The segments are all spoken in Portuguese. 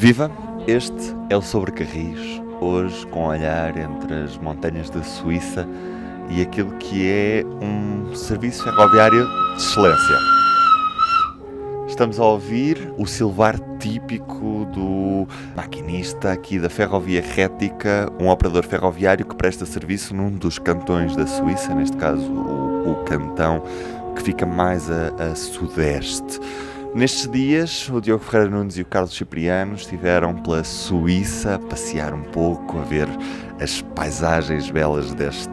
Viva! Este é o Sobre Carris, hoje com um olhar entre as montanhas da Suíça e aquilo que é um serviço ferroviário de excelência. Estamos a ouvir o silvar típico do maquinista aqui da Ferrovia Rética, um operador ferroviário que presta serviço num dos cantões da Suíça, neste caso o, o cantão que fica mais a, a sudeste. Nestes dias, o Diogo Ferreira Nunes e o Carlos Cipriano estiveram pela Suíça a passear um pouco, a ver as paisagens belas deste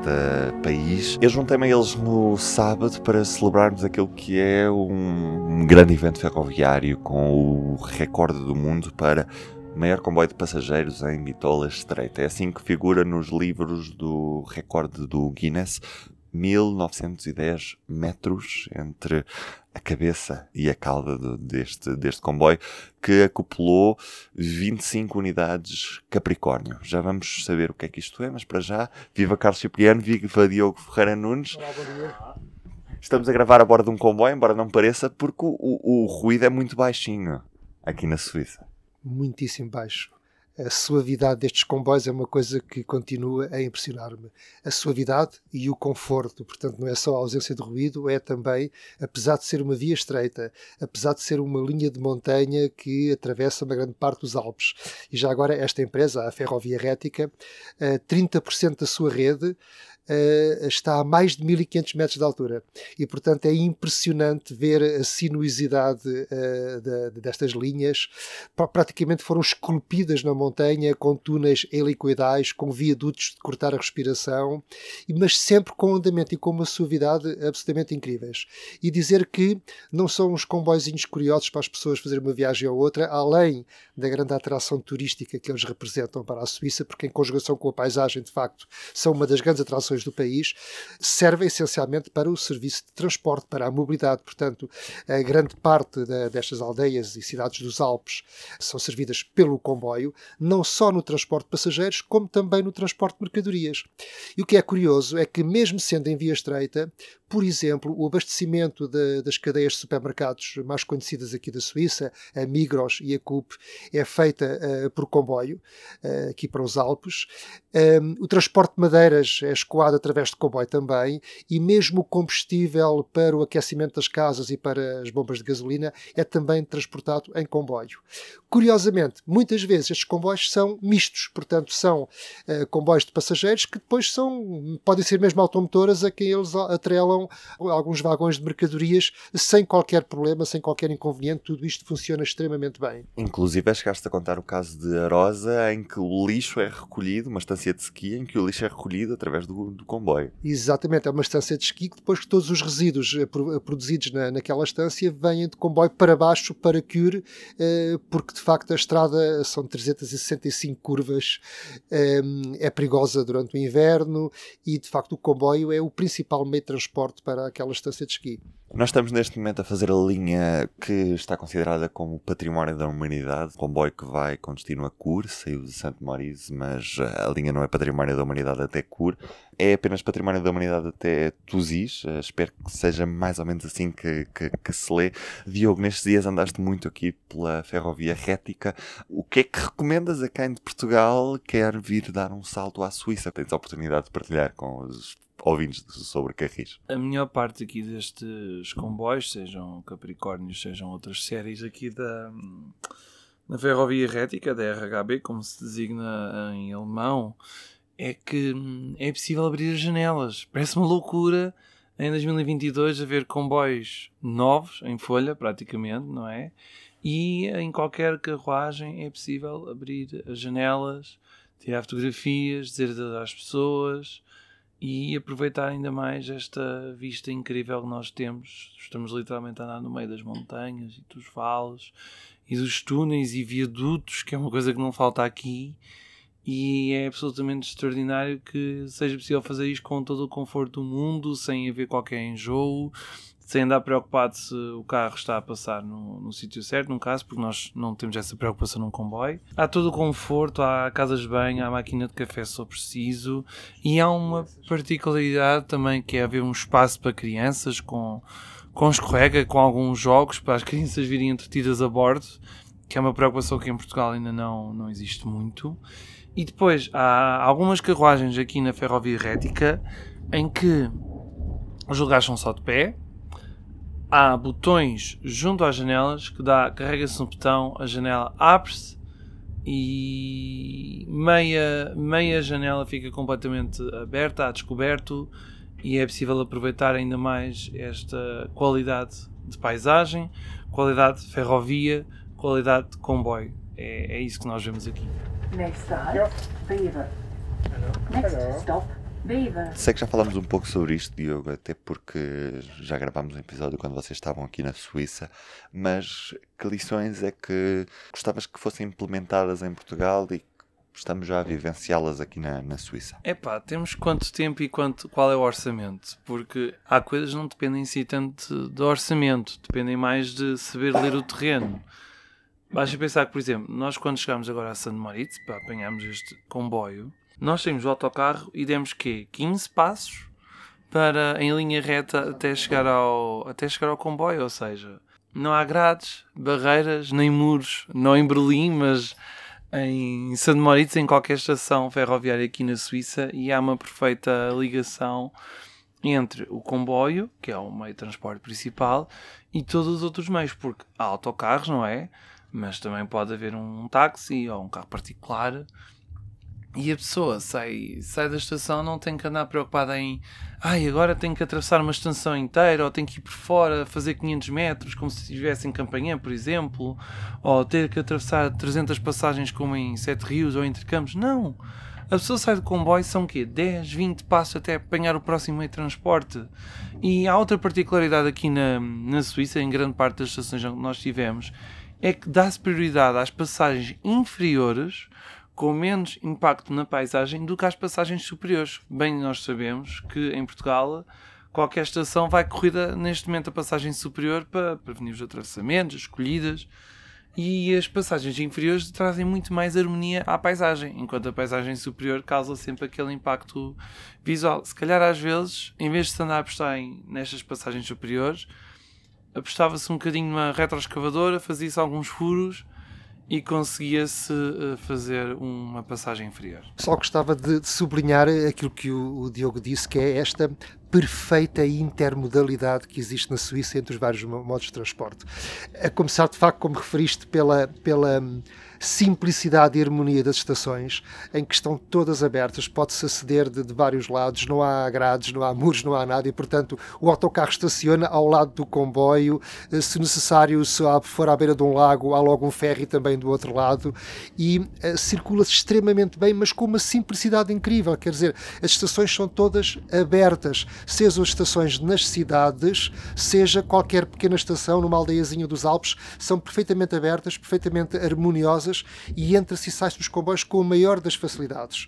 país. Eu juntei-me a eles no sábado para celebrarmos aquilo que é um grande evento ferroviário com o recorde do mundo para maior comboio de passageiros em bitola estreita. É assim que figura nos livros do recorde do Guinness. 1910 metros entre a cabeça e a cauda de, deste, deste comboio, que acoplou 25 unidades Capricórnio. Já vamos saber o que é que isto é, mas para já, viva Carlos Cipriano, viva Diogo Ferreira Nunes. Olá, Estamos a gravar a bordo de um comboio, embora não pareça, porque o, o, o ruído é muito baixinho aqui na Suíça. Muitíssimo baixo a suavidade destes comboios é uma coisa que continua a impressionar-me. A suavidade e o conforto, portanto, não é só a ausência de ruído, é também, apesar de ser uma via estreita, apesar de ser uma linha de montanha que atravessa uma grande parte dos Alpes. E já agora, esta empresa, a Ferrovia Rética, 30% eh, da sua rede uh, está a mais de 1500 metros de altura. E, portanto, é impressionante ver a sinuosidade uh, de, destas linhas. Praticamente foram esculpidas na montanha com túneis helicoidais, com viadutos de cortar a respiração, mas sempre com andamento e com uma suavidade absolutamente incríveis. E dizer que não são uns comboizinhos curiosos para as pessoas fazerem uma viagem ou outra, além da grande atração turística que eles representam para a Suíça, porque em conjugação com a paisagem, de facto, são uma das grandes atrações do país servem essencialmente para o serviço de transporte, para a mobilidade. Portanto, a grande parte da, destas aldeias e cidades dos Alpes são servidas pelo comboio, não só no transporte de passageiros, como também no transporte de mercadorias. E o que é curioso é que, mesmo sendo em via estreita, por exemplo, o abastecimento de, das cadeias de supermercados mais conhecidas aqui da Suíça, a Migros e a Coop, é feita uh, por comboio, uh, aqui para os Alpes. Um, o transporte de madeiras é escoado através de comboio também, e mesmo o combustível para o aquecimento das casas e para as bombas de gasolina é também transportado em comboio. Curiosamente, muitas vezes estes comboios são mistos, portanto, são uh, comboios de passageiros que depois são, podem ser mesmo automotoras a quem eles atrelam alguns vagões de mercadorias sem qualquer problema, sem qualquer inconveniente. Tudo isto funciona extremamente bem. Inclusive, chegaste a contar o caso de Arosa, em que o lixo é recolhido, uma estância de esqui, em que o lixo é recolhido através do, do comboio. Exatamente, é uma estância de esqui que depois que todos os resíduos eh, eh, produzidos na, naquela estância vêm de comboio para baixo, para Cure, eh, porque de facto a estrada são 365 curvas, é perigosa durante o inverno e de facto o comboio é o principal meio de transporte transporte para aquela estância de esqui. Nós estamos neste momento a fazer a linha que está considerada como património da humanidade, o comboio que vai com destino a Cur, saiu de Santo Maurice, mas a linha não é património da humanidade até Cur, é apenas património da humanidade até Tuzis, eh, espero que seja mais ou menos assim que, que, que, se lê. Diogo, nestes dias andaste muito aqui pela ferrovia rética, o que é que recomendas a quem de Portugal quer vir dar um salto à Suíça? Tens a oportunidade de partilhar com os ouvintes sobre Carris. A melhor parte aqui destes comboios, sejam Capricórnios, sejam outras séries aqui da na ferrovia rética, da RHB, como se designa em alemão, é que é possível abrir as janelas. Parece uma loucura em 2022 haver comboios novos, em folha praticamente, não é? E em qualquer carruagem é possível abrir as janelas, tirar fotografias, dizer às pessoas, e aproveitar ainda mais esta vista incrível que nós temos. Estamos literalmente a andar no meio das montanhas e dos vales e dos túneis e viadutos, que é uma coisa que não falta aqui. E é absolutamente extraordinário que seja possível fazer isto com todo o conforto do mundo, sem haver qualquer enjoo, sem andar preocupado se o carro está a passar no, no sítio certo, num caso, porque nós não temos essa preocupação num comboio. Há todo o conforto, há casas de banho, há máquina de café se for preciso, e há uma particularidade também que é haver um espaço para crianças com, com escorrega, com alguns jogos para as crianças virem entretidas a bordo que é uma preocupação que em Portugal ainda não, não existe muito. E depois há algumas carruagens aqui na Ferrovia Rética em que os lugares são só de pé. Há botões junto às janelas que dá, carrega-se um botão, a janela abre-se e meia, meia janela fica completamente aberta, a descoberto e é possível aproveitar ainda mais esta qualidade de paisagem, qualidade de ferrovia, qualidade de comboio. É, é isso que nós vemos aqui. Next stop, Beaver. Next stop, Beaver. Sei que já falámos um pouco sobre isto, Diogo, até porque já gravámos um episódio quando vocês estavam aqui na Suíça, mas que lições é que gostavas que fossem implementadas em Portugal e estamos já a vivenciá-las aqui na, na Suíça? Epá, temos quanto tempo e quanto, qual é o orçamento? Porque há coisas que não dependem em si tanto do orçamento, dependem mais de saber ler o terreno. Basta pensar que, por exemplo, nós quando chegámos agora a San Moritz, para apanharmos este comboio, nós saímos do autocarro e demos quê? 15 passos para, em linha reta até chegar ao, até chegar ao comboio, ou seja, não há grades, barreiras, nem muros, não em Berlim, mas em San Moritz, em qualquer estação ferroviária aqui na Suíça, e há uma perfeita ligação entre o comboio, que é o meio de transporte principal, e todos os outros meios, porque há autocarros, não é? mas também pode haver um táxi ou um carro particular e a pessoa sai, sai da estação não tem que andar preocupada em ai, agora tenho que atravessar uma estação inteira ou tenho que ir por fora fazer 500 metros como se estivesse em Campanhã, por exemplo ou ter que atravessar 300 passagens como em Sete Rios ou entre Campos não, a pessoa sai do comboio são o quê? 10, 20 passos até apanhar o próximo meio de transporte. E há outra particularidade aqui na, na Suíça, em grande parte das estações onde nós tivemos é que dá-se prioridade às passagens inferiores com menos impacto na paisagem do que às passagens superiores. Bem, nós sabemos que em Portugal qualquer estação vai corrida neste momento a passagem superior para prevenir os atravessamentos, as escolhidas e as passagens inferiores trazem muito mais harmonia à paisagem, enquanto a paisagem superior causa sempre aquele impacto visual. Se calhar às vezes, em vez de se andar a apostar em, nestas passagens superiores, apostava-se um bocadinho numa retroescavadora, fazia-se alguns furos e conseguia-se eh, fazer uma passagem inferior. Só gostava de, de sublinhar aquilo que o, o, Diogo disse, que é esta perfeita intermodalidade que existe na Suíça entre os vários modos de transporte. A começar, de facto, como referiste, pela, pela simplicidade e harmonia das estações, em que estão todas abertas, pode-se aceder de, de, vários lados, não há grades, não há muros, não há nada, e portanto o autocarro estaciona ao lado do comboio, eh, se necessário, se for à beira de um lago, há logo um ferry também do outro lado, e uh, circula-se extremamente bem, mas com uma simplicidade incrível, quer dizer, as estações são todas abertas, seja as estações nas cidades, seja qualquer pequena estação numa aldeiazinha dos Alpes, são perfeitamente abertas, perfeitamente harmoniosas, e entra-se e sai-se dos comboios com a maior das facilidades.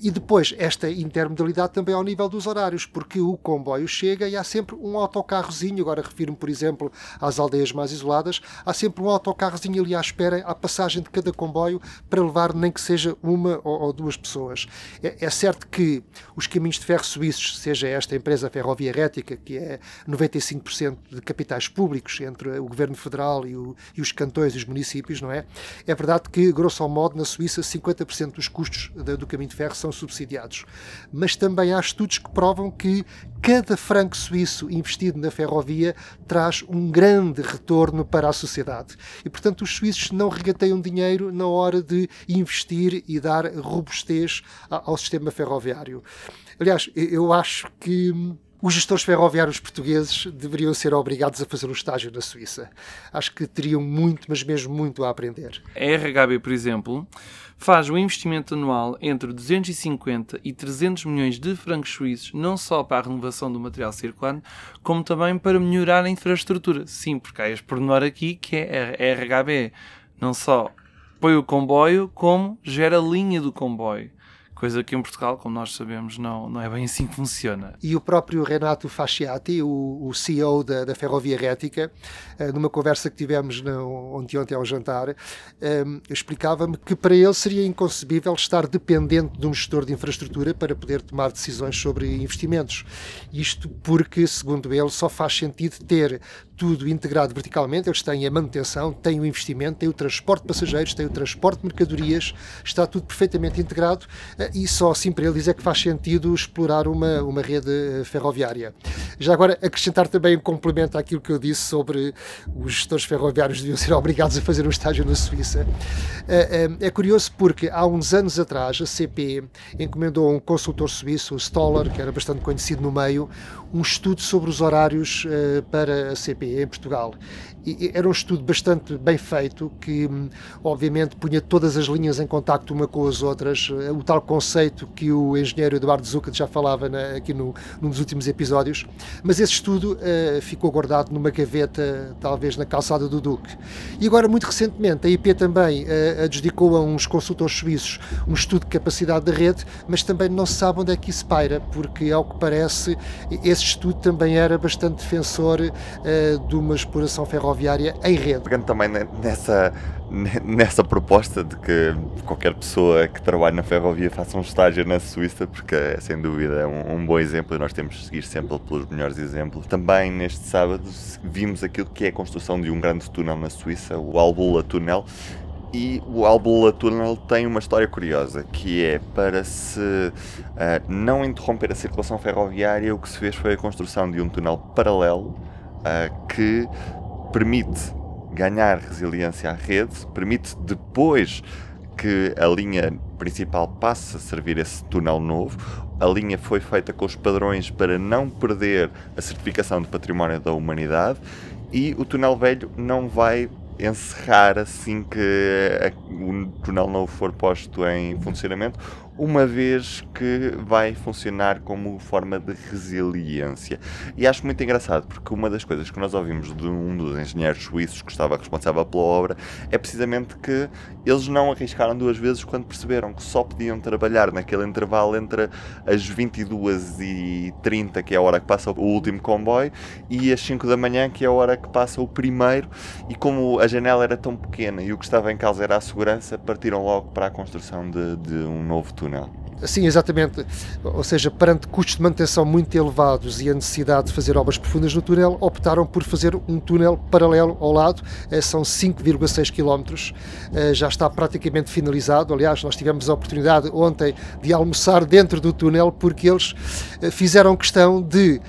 E depois, esta intermodalidade também ao nível dos horários, porque o comboio chega e há sempre um autocarrozinho, agora refiro-me, por exemplo, às aldeias mais isoladas, há sempre um autocarrozinho ali à espera, à passagem de cada comboio, para levar nem que seja uma ou, duas pessoas. É, é, certo que os caminhos de ferro suíços, seja esta empresa Ferrovia Rética, que é 95% de capitais públicos entre o Governo Federal e, o, e os cantões e os municípios, não é? É verdade que, grosso modo, na Suíça, 50% dos custos do caminho de ferro são subsidiados. Mas também há estudos que provam que cada franco suíço investido na ferrovia traz um grande retorno para a sociedade. E, portanto, os suíços não regateiam dinheiro na hora de investir e dar robustez ao sistema ferroviário. Aliás, eu acho que os gestores ferroviários portugueses deveriam ser obrigados a fazer um estágio na Suíça. Acho que teriam muito, mas mesmo muito a aprender. A RHB, por exemplo, faz um investimento anual entre 250 e 300 milhões de francos suíços, não só para a renovação do material circulante, como também para melhorar a infraestrutura. Sim, porque há este pormenor aqui que é a RHB não só põe o comboio, como gera a linha do comboio Coisa que em Portugal, como nós sabemos, não, não é bem assim que funciona. E o próprio Renato Fasciati, o, o CEO da, da Ferrovia Rética, uh, numa conversa que tivemos no, ontem, ontem ao jantar, um, explicava-me que para ele seria inconcebível estar dependente de um gestor de infraestrutura para poder tomar decisões sobre investimentos. Isto porque, segundo ele, só faz sentido ter tudo integrado verticalmente. Eles têm a manutenção, têm o investimento, têm o transporte de passageiros, têm o transporte de mercadorias, está tudo perfeitamente integrado eh, e só assim para eles é que faz sentido explorar uma, uma rede eh, ferroviária. Já agora, acrescentar também um complemento àquilo que eu disse sobre os gestores ferroviários deviam ser obrigados a fazer um estágio na Suíça. Eh, é curioso porque há uns anos atrás a CP encomendou a um consultor suíço, o Stoller, que era bastante conhecido no meio, um estudo sobre os horários para a CP em Portugal. E era um estudo bastante bem feito, que hum, obviamente punha todas as linhas em contacto uma com as outras, eh, o tal conceito que o engenheiro Eduardo Zucca já falava na, aqui no, num dos últimos episódios, mas esse estudo uh, ficou guardado numa gaveta, talvez na calçada do Duque. E agora, muito recentemente, a IP também uh, adjudicou a uns consultores suíços um estudo de capacidade da rede, mas também não se sabe onde é que isso paira, porque, ao que parece, esse estudo também era bastante defensor uh, de uma exploração ferroviária em rede. Pegando também nessa, nessa proposta de que qualquer pessoa que trabalhe na ferrovia faça um estágio na Suíça, porque é sem dúvida um, um bom exemplo e nós temos de seguir sempre pelos melhores exemplos. Também neste sábado vimos aquilo que é a construção de um grande túnel na Suíça, o Albula Tunnel, e o Albula Tunnel tem uma história curiosa, que é para se uh, não interromper a circulação ferroviária, o que se fez foi a construção de um túnel paralelo uh, que permite ganhar resiliência à rede, permite depois que a linha principal passe a servir esse túnel novo. A linha foi feita com os padrões para não perder a certificação de património da humanidade e o túnel velho não vai encerrar assim que o túnel novo for posto em funcionamento uma vez que vai funcionar como forma de resiliência. E acho muito engraçado, porque uma das coisas que nós ouvimos de um dos engenheiros suíços que estava responsável pela obra é precisamente que eles não arriscaram duas vezes quando perceberam que só podiam trabalhar naquele intervalo entre as 22h30, que é a hora que passa o último comboio, e as 5 da manhã, que é a hora que passa o primeiro. E como a janela era tão pequena e o que estava em causa era a segurança, partiram logo para a construção de, de um novo túnel Sim, exatamente. Ou seja, perante custos de manutenção muito elevados e a necessidade de fazer obras profundas no túnel, optaram por fazer um túnel paralelo ao lado. Eh, são 5,6 km. Eh, já está praticamente finalizado. Aliás, nós tivemos a oportunidade ontem de almoçar dentro do túnel porque eles eh, fizeram questão de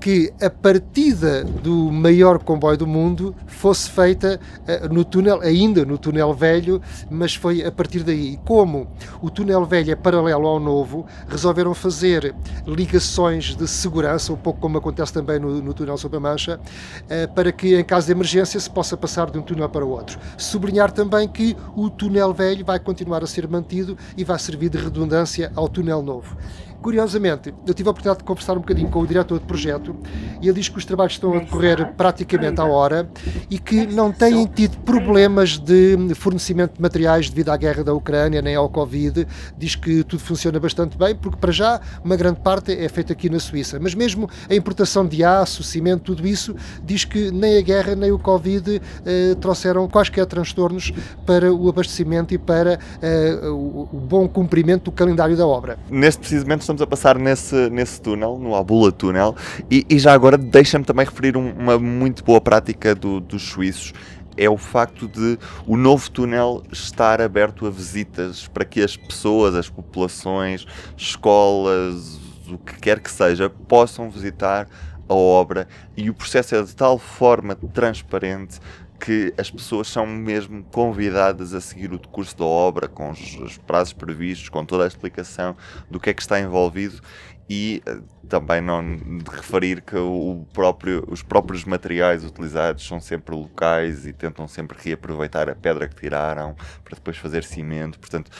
que a partida do maior comboio do mundo fosse feita uh, no túnel, ainda no túnel velho, mas foi a partir daí. Como o túnel velho é paralelo ao novo, resolveram fazer ligações de segurança, um pouco como acontece também no, no túnel sobre a Mancha, uh, para que em caso de emergência se possa passar de um túnel para o outro. Sublinhar também que o túnel velho vai continuar a ser mantido e vai servir de redundância ao túnel novo. Curiosamente, eu tive a oportunidade de conversar um bocadinho com o diretor de projeto e ele diz que os trabalhos estão a decorrer praticamente à hora e que não têm tido problemas de fornecimento de materiais devido à guerra da Ucrânia nem ao Covid. Diz que tudo funciona bastante bem, porque para já uma grande parte é feita aqui na Suíça. Mas mesmo a importação de aço, cimento, tudo isso, diz que nem a guerra nem o Covid eh, trouxeram quaisquer transtornos para o abastecimento e para eh, o, o bom cumprimento do calendário da obra. Neste precisamente estamos a passar nesse, nesse túnel, no Abula Túnel, e, e já agora deixa-me também referir um, uma muito boa prática do, dos suíços, é o facto de o novo túnel estar aberto a visitas para que as pessoas, as populações, escolas, o que quer que seja, possam visitar a obra. E o processo é de tal forma transparente que as pessoas são mesmo convidadas a seguir o curso da obra, com os, os, prazos previstos, com toda a explicação do que é que está envolvido e uh, também não de referir que o próprio, os próprios materiais utilizados são sempre locais e tentam sempre reaproveitar a pedra que tiraram para depois fazer cimento. Portanto,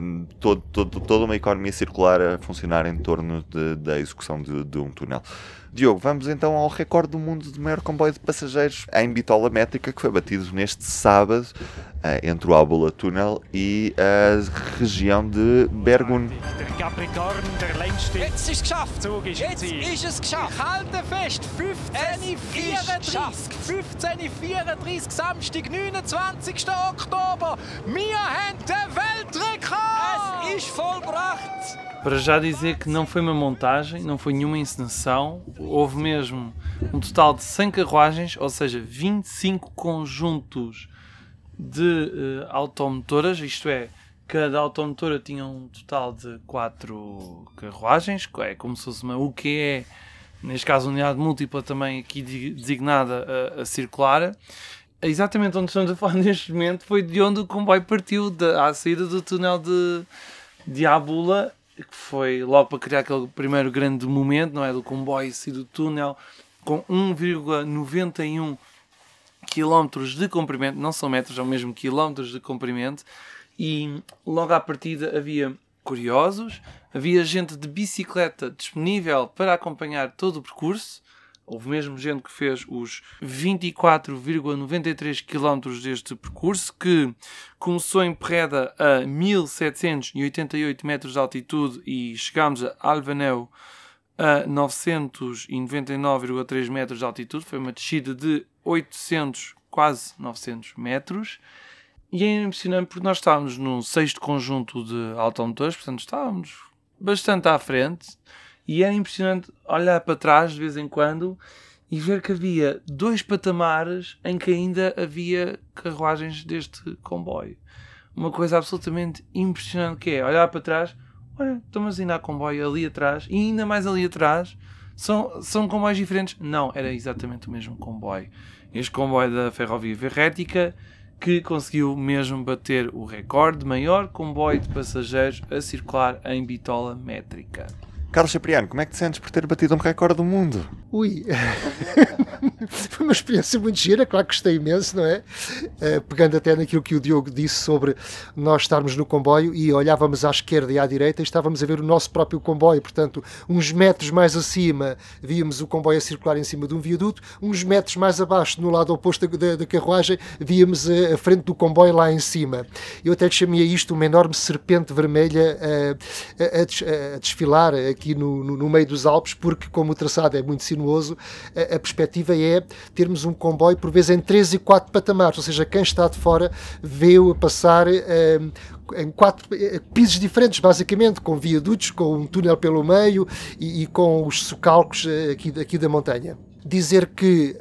um, todo, todo, toda uma economia circular a funcionar em torno de, da execução de, de um túnel. Diogo, vamos então ao recorde do mundo de maior comboio de passageiros em bitola métrica que foi batido neste sábado uh, entre o Albula Tunnel e a região de Bergun. Der Capricorn, der längste. Jetzt ist es geschafft. Zug ist im Jetzt Ziel. ist es geschafft. Halte fest, 15.34 geschafft. 15.34 Samstag, 29. Oktober. Wir haben den Weltrekord! Para já dizer que não foi uma montagem, não foi nenhuma encenação, houve mesmo um total de 100 carruagens, ou seja, 25 conjuntos de eh, automotoras, isto é, cada automotora tinha um total de 4 carruagens, é como se fosse uma UQE, neste caso unidade múltipla também aqui de- designada a, a circular. Exatamente onde estamos a falar neste momento foi de onde o comboio partiu, da, à saída do túnel de, de Abula, que foi logo para criar aquele primeiro grande momento, não é? Do comboio sair do túnel com 1,91 quilómetros de comprimento, não são metros, são mesmo quilómetros de comprimento, e logo à partida havia curiosos, havia gente de bicicleta disponível para acompanhar todo o percurso, houve mesmo gente que fez os 24,93 km deste percurso, que começou em Perreda a 1788 metros de altitude e chegámos a Alvaneu a 999,3 metros de altitude. Foi uma descida de 800, quase 900 metros. E é impressionante porque nós estávamos no sexto conjunto de automotores, portanto estávamos bastante à frente. E era impressionante olhar para trás de vez em quando e ver que havia dois patamares em que ainda havia carruagens deste comboio. Uma coisa absolutamente impressionante que é olhar para trás, olha, estamos ainda a comboio ali atrás e ainda mais ali atrás. São, são comboios diferentes? Não, era exatamente o mesmo comboio. Este comboio da Ferrovia Ferrética que conseguiu mesmo bater o recorde de maior comboio de passageiros a circular em bitola métrica. Carlos Cipriano, como é que te sentes por ter batido um recorde do mundo? Ui, foi uma experiência muito gira, claro que gostei imenso, não é? Eh, pegando até naquilo que o Diogo disse sobre nós estarmos no comboio e olhávamos à esquerda e à direita e estávamos a ver o nosso próprio comboio, portanto, uns metros mais acima víamos o comboio a circular em cima de um viaduto, uns metros mais abaixo, no lado oposto da, da- carruagem, víamos a, a frente do comboio lá em cima. Eu até chamei isto uma enorme serpente vermelha eh, a, a a desfilar aqui no, no- no meio dos Alpes, porque como o traçado é muito sinuoso, a, a perspectiva é termos um comboio por vezes em 3 e 4 patamares, ou seja, quem está de fora vê-o passar eh, em quatro eh, pisos diferentes, basicamente, com viadutos, com um túnel pelo meio e, e com os socalcos eh, aqui, aqui da montanha dizer que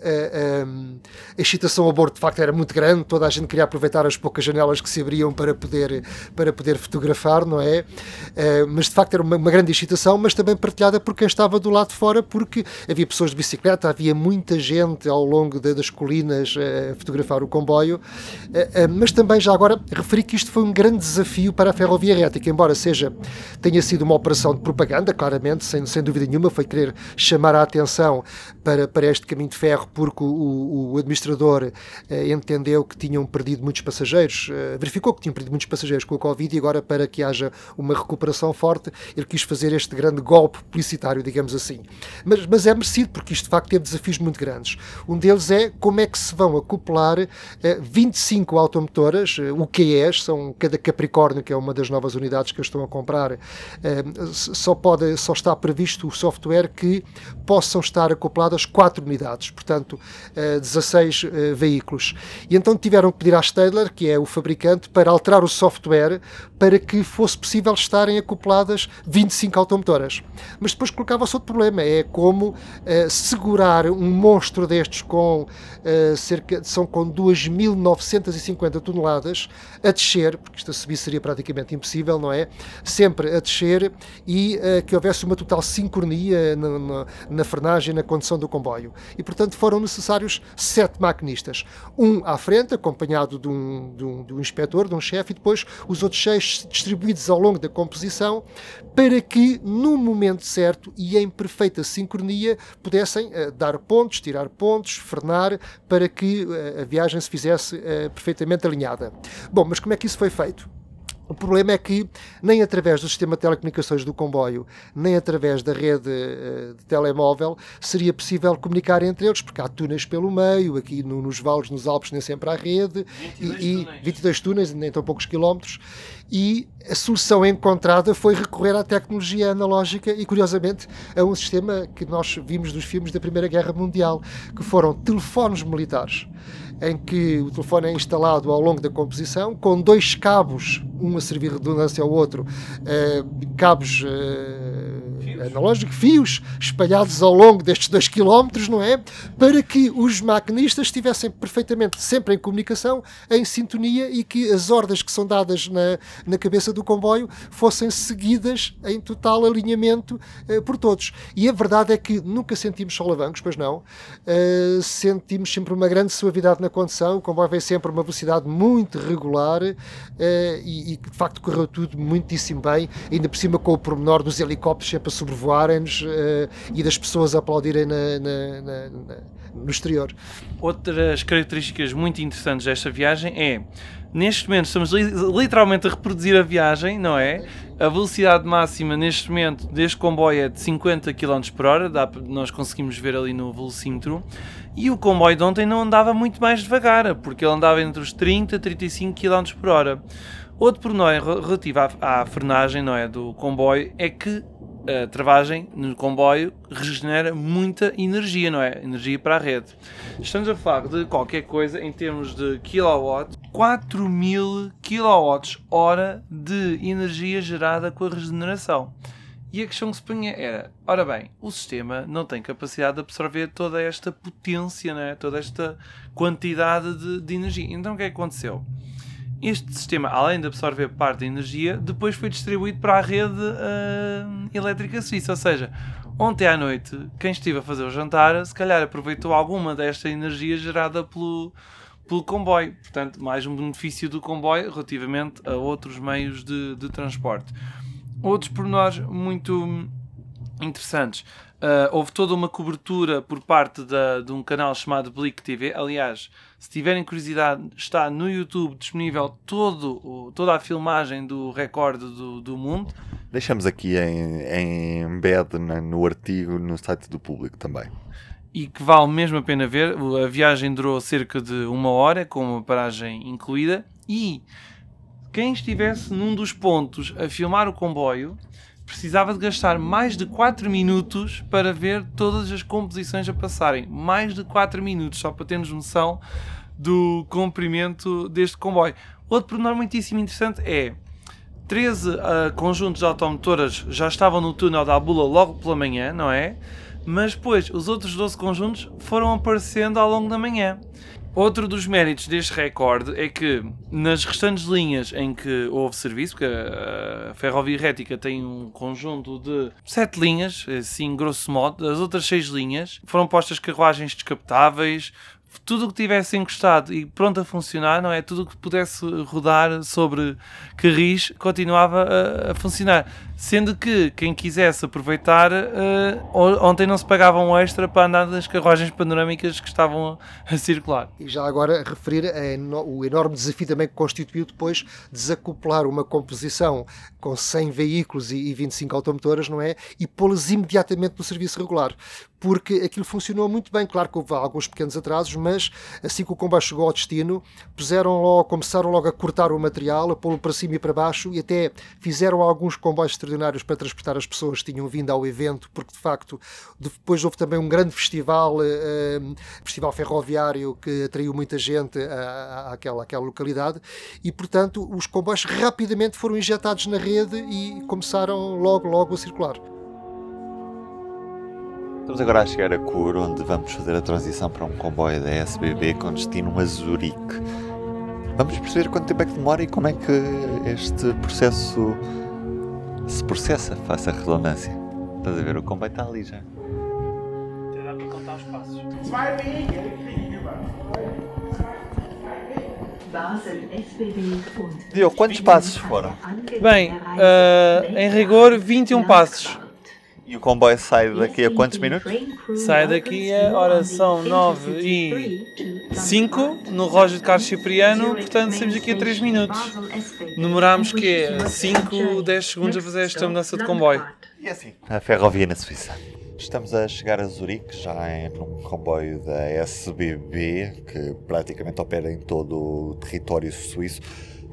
um, a excitação a bordo de facto era muito grande, toda a gente queria aproveitar as poucas janelas que se abriam para poder, para poder fotografar, não é? Eh, mas de facto era uma, uma grande excitação, mas também partilhada por quem estava do lado de fora, porque havia pessoas de bicicleta, havia muita gente ao longo de- das colinas eh, a fotografar o comboio, mas também já agora referi que isto foi um grande desafio para a Ferrovia Rética, embora seja, tenha sido uma operação de propaganda, claramente, sem, sem dúvida nenhuma, foi querer chamar a atenção para, para este caminho de ferro, porque o, o- o administrador eh, entendeu que tinham perdido muitos passageiros, eh, verificou que tinham perdido muitos passageiros com a Covid e agora, para que haja uma recuperação forte, ele quis fazer este grande golpe publicitário, digamos assim. Mas, mas é merecido, porque isto de facto teve desafios muito grandes. Um deles é como é que se vão acoplar eh, 25 automotoras, eh, UQEs, são cada Capricórnio, que é uma das novas unidades que eu estou a comprar, eh, só, pode, só está previsto o software que possam estar acopladas 4 unidades, portanto, eh, 16 eh, veículos. E então tiveram que pedir à Stadler, que é o fabricante, para alterar o software para que fosse possível estarem acopladas 25 automotoras. Mas depois colocava-se outro problema, é como eh, segurar um monstro destes com eh, cerca, são com 2.950 toneladas a descer, porque isto a subir seria praticamente impossível, não é? Sempre a descer e eh, que houvesse uma total sincronia na, na, na frenagem na condução do comboio. E, portanto, foram necessários sete maquinistas. Um à frente, acompanhado de um, de um, de um inspetor, de um chefe, e depois os outros seis distribuídos ao longo da composição, para que no momento certo e em perfeita sincronia pudessem uh, dar pontos, tirar pontos, frenar, para que uh, a viagem se fizesse uh, perfeitamente alinhada. Bom, mas como é que isso foi feito? O problema é que nem através do sistema de telecomunicações do comboio, nem através da rede uh, de telemóvel, seria possível comunicar entre eles, porque há túneis pelo meio, aqui no, nos vales, nos Alpes, nem sempre há rede, 22 e, túneis. 22 túneis, nem tão poucos quilómetros, e a solução encontrada foi recorrer à tecnologia analógica e, curiosamente, a um sistema que nós vimos dos filmes da Primeira Guerra Mundial, que foram telefones militares em que o telefone é instalado ao longo da composição, com dois cabos, um a servir redundância ao outro, eh, cabos eh, analógicos, fios espalhados ao longo destes dois quilómetros, não é? Para que os maquinistas estivessem perfeitamente sempre em comunicação, em sintonia e que as ordens que são dadas na, na cabeça do comboio fossem seguidas em total alinhamento eh, por todos. E a verdade é que nunca sentimos solavancos, pois não. Uh, sentimos sempre uma grande suavidade na condução, o comboio veio sempre a uma velocidade muito regular uh, e, e, de facto correu tudo muitíssimo bem, ainda por cima com o pormenor dos helicópteros sempre a sobrevoarem-nos e das pessoas a aplaudirem na, na, na, no exterior. Outras características muito interessantes desta viagem é neste momento estamos li literalmente a reproduzir a viagem, não é? A velocidade máxima neste momento deste comboio é de 50 km por hora, dá, nós conseguimos ver ali no velocímetro. E o comboio de ontem não andava muito mais devagar, porque ele andava entre os 30 e 35 km por hora. Outro pormenor relativo à, à frenagem não é, do comboio é que a travagem no comboio regenera muita energia, não é? Energia para a rede. Estamos a falar de qualquer coisa em termos de kilowatt, 4000 kWh de energia gerada com a regeneração. E a questão que se punha era: ora bem, o sistema não tem capacidade de absorver toda esta potência, né? toda esta quantidade de, de energia. Então o que é que aconteceu? Este sistema, além de absorver parte da energia, depois foi distribuído para a rede uh, elétrica suíça. Ou seja, ontem à noite, quem estive a fazer o jantar, se calhar aproveitou alguma desta energia gerada pelo, pelo comboio. Portanto, mais um benefício do comboio relativamente a outros meios de, de transporte. Outros pormenores muito interessantes. Uh, houve toda uma cobertura por parte da, de um canal chamado Blick TV. Aliás, se tiverem curiosidade, está no YouTube disponível todo, toda a filmagem do recorde do, do mundo. Deixamos aqui em, em embed no artigo no site do público também. E que vale mesmo a pena ver. A viagem durou cerca de uma hora, com uma paragem incluída. E quem estivesse num dos pontos a filmar o comboio precisava de gastar mais de 4 minutos para ver todas as composições a passarem. Mais de 4 minutos, só para termos noção do comprimento deste comboio. Outro pormenor muitíssimo interessante é 13 uh, conjuntos de automotoras já estavam no túnel da Abula logo pela manhã, não é? Mas depois os outros 12 conjuntos foram aparecendo ao longo da manhã. Outro dos méritos deste recorde é que nas restantes linhas em que houve serviço, porque a Ferrovia Rética tem um conjunto de sete linhas, assim grosso modo, as outras seis linhas foram postas carruagens descapotáveis, tudo o que tivesse encostado e pronto a funcionar, não é? Tudo o que pudesse rodar sobre carris continuava a, a funcionar. Sendo que quem quisesse aproveitar, uh, ontem não se pagava um extra para andar nas carruagens panorâmicas que estavam a circular. E já agora referir o enorme desafio também que constituiu depois desacoplar uma composição com 100 veículos e 25 automotoras, não é? E pô-las imediatamente no serviço regular porque aquilo funcionou muito bem. Claro que houve alguns pequenos atrasos, mas assim que o comboio chegou ao destino, puseram logo, começaram logo a cortar o material, a pô-lo para cima e para baixo e até fizeram alguns comboios extraordinários para transportar as pessoas que tinham vindo ao evento, porque de facto depois houve também um grande festival, uh, festival ferroviário que atraiu muita gente à, àquela, àquela localidade e portanto os comboios rapidamente foram injetados na rede e começaram logo, logo a circular. Estamos agora a chegar a Cur, onde vamos fazer a transição para um comboio da SBB com destino a Zurique. Vamos perceber quanto tempo é que demora e como é que este processo se processa, faça a redundância. Estás a ver, o comboio está ali já. Dá para contar os passos. Diogo, quantos passos foram? Bem, uh, em rigor, 21 passos. E o comboio sai daqui a quantos minutos? Sai daqui a, ora, são 9 e 5 no relógio de Carlos Cipriano, portanto saímos aqui a 3 minutos. Demorámos que 5, 10 segundos a fazer esta mudança de comboio. E assim, a ferrovia na Suíça. Estamos a chegar a Zurique, já em num comboio da SBB, que praticamente opera em todo o território suíço.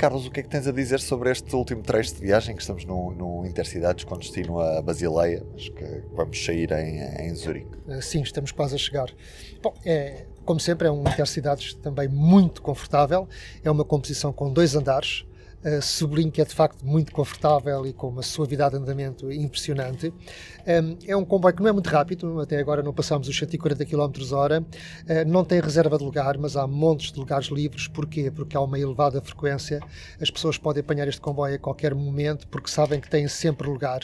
Carlos, o que é que tens a dizer sobre este último trecho de viagem que estamos no, no Intercidades com destino a Basileia, mas que vamos sair em, em Zurique? Sim, estamos quase a chegar. Bom, é, como sempre, é um Intercidades também muito confortável. É uma composição com dois andares. Uh, sublinho que é de facto muito confortável e com uma suavidade de andamento impressionante. Um, é um comboio que não é muito rápido, até agora não passámos os 140 km hora. Uh, não tem reserva de lugar, mas há montes de lugares livres. Porquê? Porque há uma elevada frequência. As pessoas podem apanhar este comboio a qualquer momento porque sabem que têm sempre lugar.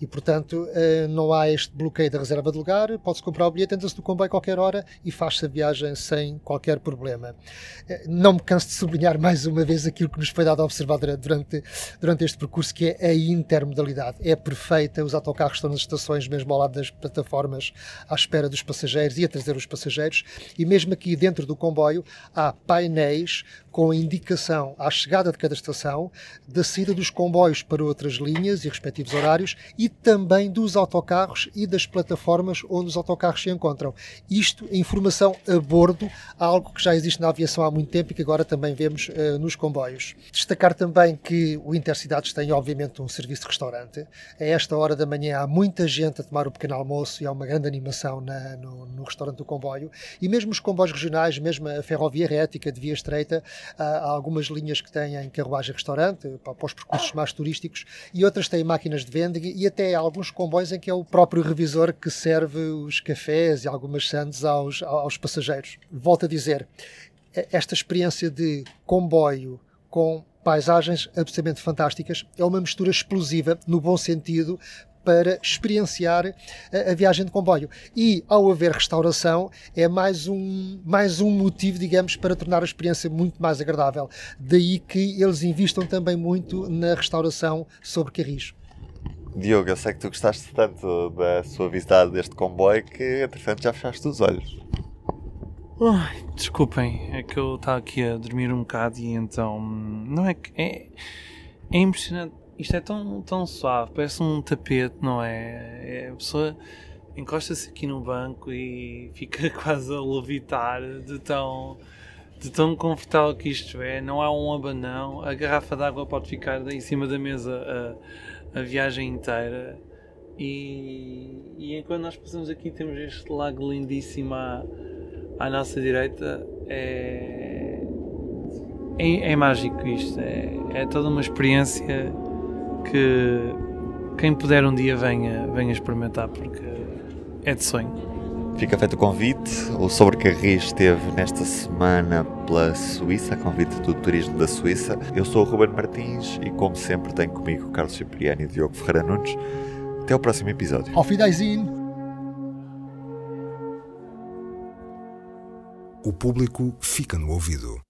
E, portanto, uh, não há este bloqueio da reserva de lugar. Pode-se comprar o bilhete, entra-se no comboio a qualquer hora e faz-se a viagem sem qualquer problema. não me canso de sublinhar mais uma vez aquilo que nos foi dado a observar durante, durante este percurso, que é a intermodalidade. É perfeita, os autocarros estão nas estações, mesmo ao lado das plataformas, à espera dos passageiros e a trazer os passageiros, e mesmo aqui dentro do comboio há painéis com a indicação à chegada de cada estação, da saída dos comboios para outras linhas e respectivos horários e também dos autocarros e das plataformas onde os autocarros se encontram. Isto, informação a bordo, algo que já existe na aviação há muito tempo e que agora também vemos uh, nos comboios. Destacar também que o Intercidades tem, obviamente, um serviço de restaurante. A esta hora da manhã há muita gente a tomar o pequeno almoço e há uma grande animação na, no, no restaurante do comboio. E mesmo os comboios regionais, mesmo a ferrovia rética de via estreita, há algumas linhas que têm carruagem-restaurante para, os percursos mais turísticos e outras têm máquinas de vending e até alguns comboios em que é o próprio revisor que serve os cafés e algumas sandes aos, aos passageiros. Volto a dizer, esta experiência de comboio com paisagens absolutamente fantásticas. É uma mistura explosiva, no bom sentido, para experienciar a, a, viagem de comboio. E, ao haver restauração, é mais um, mais um motivo, digamos, para tornar a experiência muito mais agradável. Daí que eles investam também muito na restauração sobre carris. Diogo, eu sei que tu gostaste tanto da sua visita deste comboio que, entretanto, já fechaste os olhos. Ai, desculpem, é que eu estava aqui a dormir um bocado e então. Não é que. É, é impressionante isto é tão, tão suave, parece um tapete, não é? é a pessoa encosta-se aqui no banco e fica quase a levitar de tão, de tão confortável que isto é. Não há um abanão, a garrafa d'água pode ficar em cima da mesa a, a viagem inteira. E, e enquanto nós passamos aqui, temos este lago lindíssimo à, à nossa direita. É, é, é mágico isto, é, é toda uma experiência que quem puder um dia venha, venha experimentar, porque é de sonho. Fica feito o convite. O Sobrecarris esteve nesta semana pela Suíça, convite do Turismo da Suíça. Eu sou o Ruben Martins e, como sempre, tenho comigo Carlos Cipriani e Diogo Ferreira Nunes. Até o próximo episódio. Auf Wiedersehen! O público fica no ouvido.